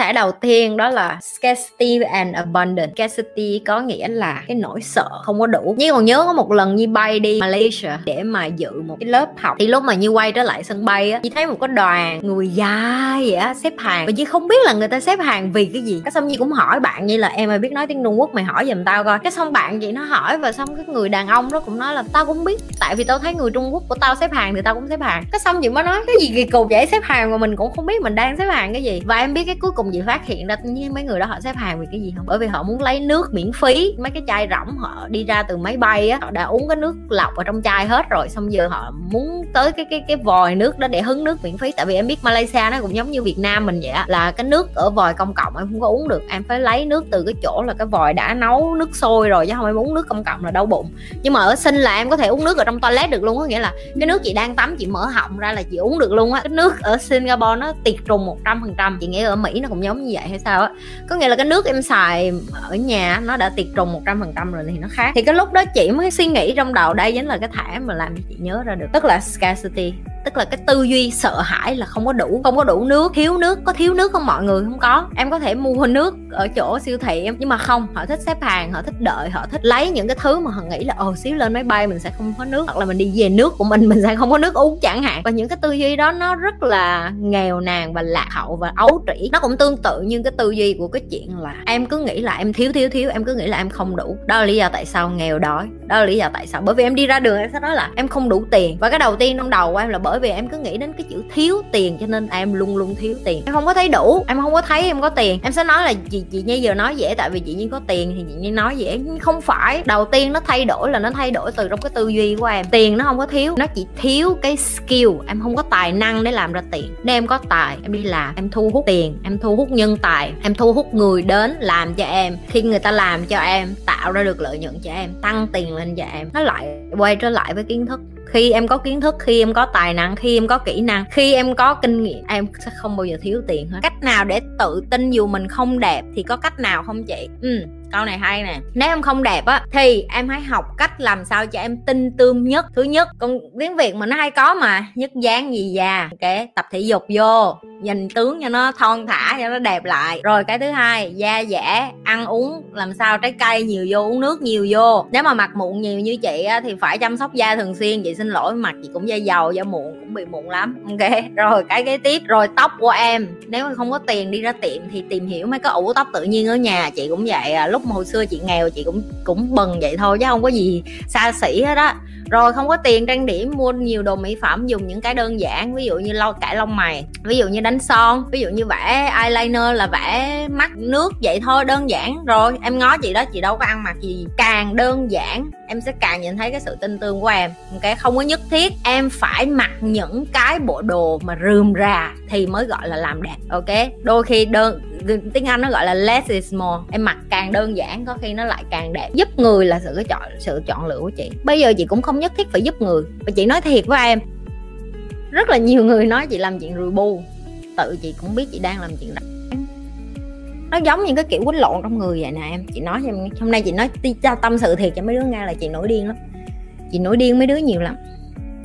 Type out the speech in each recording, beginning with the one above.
thể đầu tiên đó là scarcity and abundance. Scarcity có nghĩa là cái nỗi sợ không có đủ. Như còn nhớ có một lần như bay đi Malaysia để mà dự một cái lớp học. Thì lúc mà như quay trở lại sân bay á chỉ thấy một cái đoàn người dài vậy á xếp hàng. Và chị không biết là người ta xếp hàng vì cái gì. Cái xong như cũng hỏi bạn như là, em ơi, biết nói tiếng trung quốc mày hỏi giùm tao coi. Cái xong bạn chị nó hỏi và xong cái người đàn ông đó cũng nói là, tao cũng biết, tại vì tao thấy người trung quốc của tao xếp hàng thì tao cũng xếp hàng. Cái xong chị mới nói, cái gì kỳ cục vậy? Xếp hàng mà mình cũng không biết mình đang xếp hàng cái gì. Và em biết cái cuối cùng chị phát hiện ra như mấy người đó họ xếp hàng vì cái gì không? Bởi vì họ muốn lấy nước miễn phí. Mấy cái chai rỗng họ đi ra từ máy bay á, họ đã uống cái nước lọc ở trong chai hết rồi, xong giờ họ muốn tới cái cái cái vòi nước đó để hứng nước miễn phí. Tại vì em biết Malaysia nó cũng giống như Việt Nam mình vậy á, là cái nước ở vòi công cộng em không có uống được. Em phải lấy nước từ cái chỗ là cái vòi đã nấu nước sôi rồi chứ không em uống nước công cộng là đau bụng. Nhưng mà ở sinh là em có thể uống nước ở trong toilet được luôn có nghĩa là cái nước chị đang tắm chị mở họng ra là chị uống được luôn á. Cái nước ở Singapore nó tiệt trùng một trăm phần trăm. Chị nghĩ ở Mỹ nó cũng giống như vậy hay sao á. Có nghĩa là cái nước em xài ở nhà nó đã tiệt trùng một trăm phần trăm rồi thì nó khác. Thì cái lúc đó chị mới suy nghĩ trong đầu, đây chính là cái thẻ mà làm cho chị nhớ ra được. Tức là scarcity tức là cái tư duy sợ hãi là không có đủ, không có đủ nước, thiếu nước, có thiếu nước không mọi người? Không có. Em có thể mua nước ở chỗ siêu thị em, nhưng mà không, họ thích xếp hàng, họ thích đợi, họ thích lấy những cái thứ mà họ nghĩ là ồ xíu lên máy bay mình sẽ không có nước. Hoặc là mình đi về nước của mình mình sẽ không có nước uống chẳng hạn. Và những cái tư duy đó nó rất là nghèo nàn và lạc hậu và ấu trĩ. Nó cũng tương tự như cái tư duy của cái chuyện là em cứ nghĩ là em thiếu thiếu thiếu, em cứ nghĩ là em không đủ. Đó là lý do tại sao nghèo đói. Đó là lý do tại sao, bởi vì em đi ra đường em sẽ nói là em không đủ tiền. Và cái đầu tiên trong đầu của em là bởi bởi vì em cứ nghĩ đến cái chữ thiếu tiền cho nên em luôn luôn thiếu tiền. Em không có thấy đủ, em không có thấy em có tiền. Em sẽ nói là chị chị nhi giờ nói dễ tại vì chị nhi có tiền thì chị nhi nói dễ. Không phải. Đầu tiên nó thay đổi là nó thay đổi từ trong cái tư duy của em. Tiền nó không có thiếu, nó chỉ thiếu cái skill. Em không có tài năng để làm ra tiền. Nếu em có tài, em đi làm. Em thu hút tiền, em thu hút nhân tài. Em thu hút người đến làm cho em. Khi người ta làm cho em, tạo ra được lợi nhuận cho em, tăng tiền lên cho em. Nó lại quay trở lại với kiến thức khi em có kiến thức, khi em có tài năng, khi em có kỹ năng, khi em có kinh nghiệm, em sẽ không bao giờ thiếu tiền hết. Cách nào để tự tin dù mình không đẹp thì có cách nào không chị? Ừ câu này hay nè. Nếu em không đẹp á thì em hãy học cách làm sao cho em tinh tươm nhất. Thứ nhất con tiếng việt mà nó hay có mà nhất dáng gì già. Ok tập thể dục vô nhìn tướng cho nó thon thả cho nó đẹp lại. Rồi cái thứ hai da dẻ ăn uống làm sao trái cây nhiều vô uống nước nhiều vô. Nếu mà mặt mụn nhiều như chị á, thì phải chăm sóc da thường xuyên. Chị xin lỗi mặt chị cũng da dầu da mụn cũng bị mụn lắm. Ok rồi cái kế tiếp rồi tóc của em. Nếu mà không có tiền đi ra tiệm thì tìm hiểu mấy cái ủ tóc tự nhiên ở nhà. Chị cũng vậy à. lúc mà hồi xưa chị nghèo chị cũng cũng bần vậy thôi chứ không có gì xa xỉ hết á. Rồi không có tiền trang điểm, mua nhiều đồ mỹ phẩm, dùng những cái đơn giản, ví dụ như lau cải lông mày, ví dụ như đánh son, ví dụ như vẽ eyeliner là vẽ mắt nước vậy thôi, đơn giản. Rồi em ngó chị đó, chị đâu có ăn mặc gì, càng đơn giản, em sẽ càng nhìn thấy cái sự tin tưởng của em. Cái không có nhất thiết, em phải mặc những cái bộ đồ mà rườm rà thì mới gọi là làm đẹp, ok? Đôi khi đơn tiếng anh nó gọi là less is more. Em mặc càng đơn giản, có khi nó lại càng đẹp. Giúp người là sự chọn sự chọn lựa của chị. Bây giờ chị cũng không nhất thiết phải giúp người. Và chị nói thiệt với em, rất là nhiều người nói chị làm chuyện rùi bu tự chị cũng biết chị đang làm chuyện đó. Nó giống như cái kiểu quýnh lộn trong người vậy nè em. Chị nói cho em hôm nay chị nói cho tâm sự thiệt cho mấy đứa nghe là chị nổi điên lắm. Chị nổi điên mấy đứa nhiều lắm.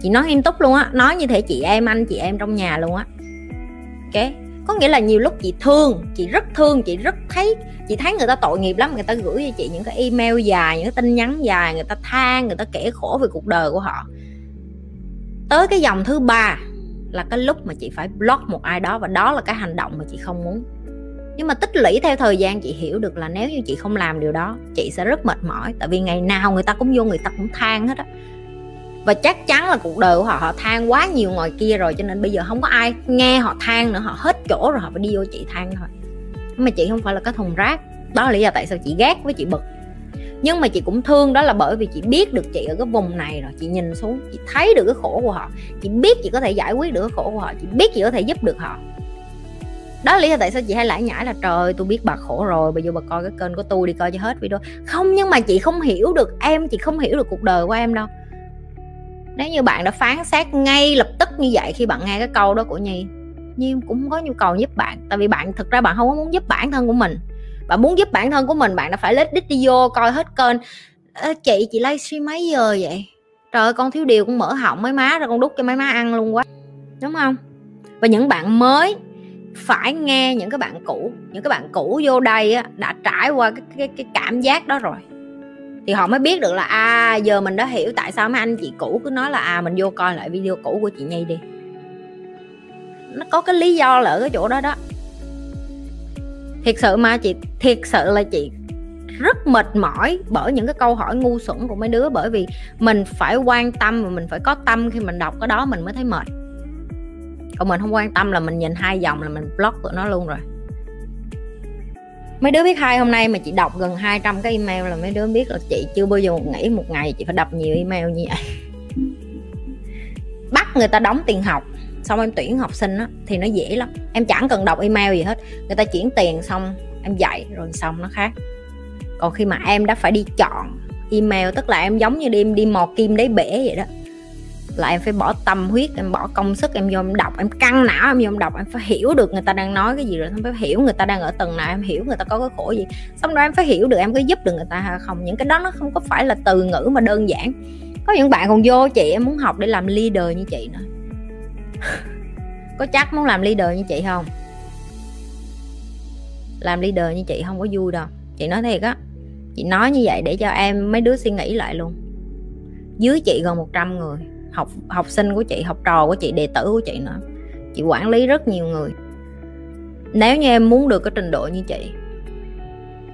Chị nói nghiêm túc luôn á. Nói như thể chị em anh, chị em trong nhà luôn á. Ok? Có nghĩa là nhiều lúc chị thương, chị rất thương, chị rất thấy, chị thấy người ta tội nghiệp lắm, người ta gửi cho chị những cái email dài, những cái tin nhắn dài, người ta than, người ta kể khổ về cuộc đời của họ. Tới cái dòng thứ ba là cái lúc mà chị phải block một ai đó và đó là cái hành động mà chị không muốn. Nhưng mà tích lũy theo thời gian, chị hiểu được là nếu như chị không làm điều đó, chị sẽ rất mệt mỏi. Tại vì ngày nào người ta cũng vô, người ta cũng than hết á và chắc chắn là cuộc đời của họ họ than quá nhiều ngoài kia rồi, cho nên bây giờ không có ai nghe họ than nữa, họ hết chỗ rồi, họ phải đi vô chị than thôi. Nhưng mà chị không phải là cái thùng rác. Đó là lý do tại sao chị ghét với chị bực. Nhưng mà chị cũng thương, đó là bởi vì chị biết được chị ở cái vùng này rồi, chị nhìn xuống, chị thấy được cái khổ của họ. Chị biết chị có thể giải quyết được cái khổ của họ, chị biết chị có thể giúp được họ. Đó là lý do tại sao chị hay lải nhải là, trời, tôi biết bà khổ rồi bây giờ bà coi cái kênh của tôi đi coi cho hết video. Không, nhưng mà chị không hiểu được em, chị không hiểu được cuộc đời của em đâu nếu như bạn đã phán xét ngay lập tức như vậy khi bạn nghe cái câu đó của nhi nhi cũng không có nhu cầu giúp bạn. Tại vì bạn thực ra bạn không có muốn giúp bản thân của mình. Bạn muốn giúp bản thân của mình bạn đã phải lết đích đi vô coi hết kênh. À, chị chị livestream mấy giờ vậy? Trời ơi con thiếu điều cũng mở họng mấy má ra con đút cho mấy má ăn luôn quá. Đúng không? Và những bạn mới phải nghe những cái bạn cũ. Những cái bạn cũ vô đây á, đã trải qua cái, cái cái cảm giác đó rồi thì họ mới biết được là à giờ mình đã hiểu tại sao mấy anh chị cũ cứ nói là à mình vô coi lại video cũ của chị Nhi đi. Nó có cái lý do là ở cái chỗ đó đó. Thiệt sự mà chị, thiệt sự là chị rất mệt mỏi bởi những cái câu hỏi ngu xuẩn của mấy đứa bởi vì mình phải quan tâm và mình phải có tâm khi mình đọc cái đó mình mới thấy mệt. Còn mình không quan tâm là mình nhìn hai dòng là mình block tụi nó luôn rồi mấy đứa biết hai hôm nay mà chị đọc gần 200 cái email là mấy đứa biết là chị chưa bao giờ nghĩ một ngày chị phải đọc nhiều email như vậy. Bắt người ta đóng tiền học, xong em tuyển học sinh á, thì nó dễ lắm. Em chẳng cần đọc email gì hết, người ta chuyển tiền xong em dạy, rồi xong nó khác. Còn khi mà em đã phải đi chọn email, tức là em giống như đi đi mò kim đáy bể vậy đó là em phải bỏ tâm huyết, em bỏ công sức, em vô em đọc, em căng não, em vô em đọc, em phải hiểu được người ta đang nói cái gì rồi, em phải hiểu người ta đang ở tầng nào, em hiểu người ta có cái khổ gì. Xong rồi em phải hiểu được em có giúp được người ta hay không. Những cái đó nó không có phải là từ ngữ mà đơn giản. Có những bạn còn vô chị, em muốn học để làm leader như chị nữa. Có chắc muốn làm leader như chị không? Làm leader như chị không có vui đâu. Chị nói thiệt á, chị nói như vậy để cho em, mấy đứa suy nghĩ lại luôn. Dưới chị gần 100 người học học sinh của chị, học trò của chị, đệ tử của chị nữa. Chị quản lý rất nhiều người. Nếu như em muốn được cái trình độ như chị,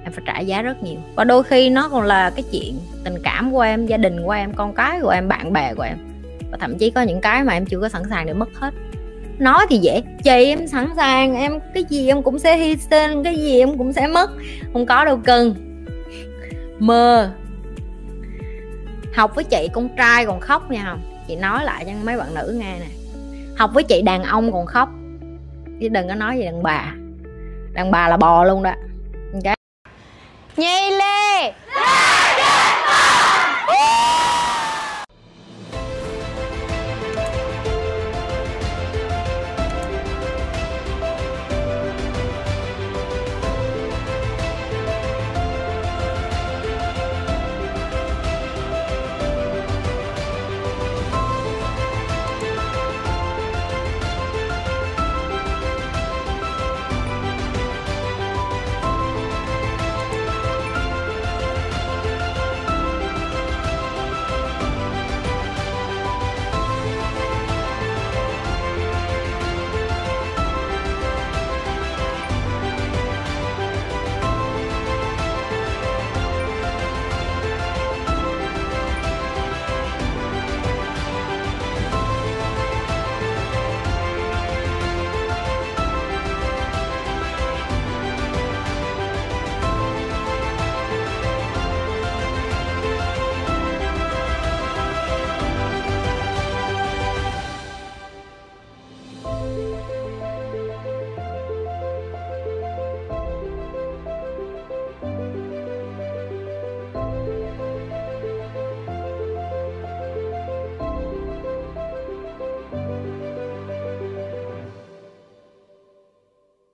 em phải trả giá rất nhiều. Và đôi khi nó còn là cái chuyện tình cảm của em, gia đình của em, con cái của em, bạn bè của em. Và thậm chí có những cái mà em chưa có sẵn sàng để mất hết. Nói thì dễ. Chị em sẵn sàng, em cái gì em cũng sẽ hy sinh, cái gì em cũng sẽ mất. Không có đâu cần. Mơ học với chị con trai còn khóc nha. Không chị nói lại cho mấy bạn nữ nghe nè. Học với chị đàn ông còn khóc. Chứ đừng có nói gì đàn bà. Đàn bà là bò luôn đó.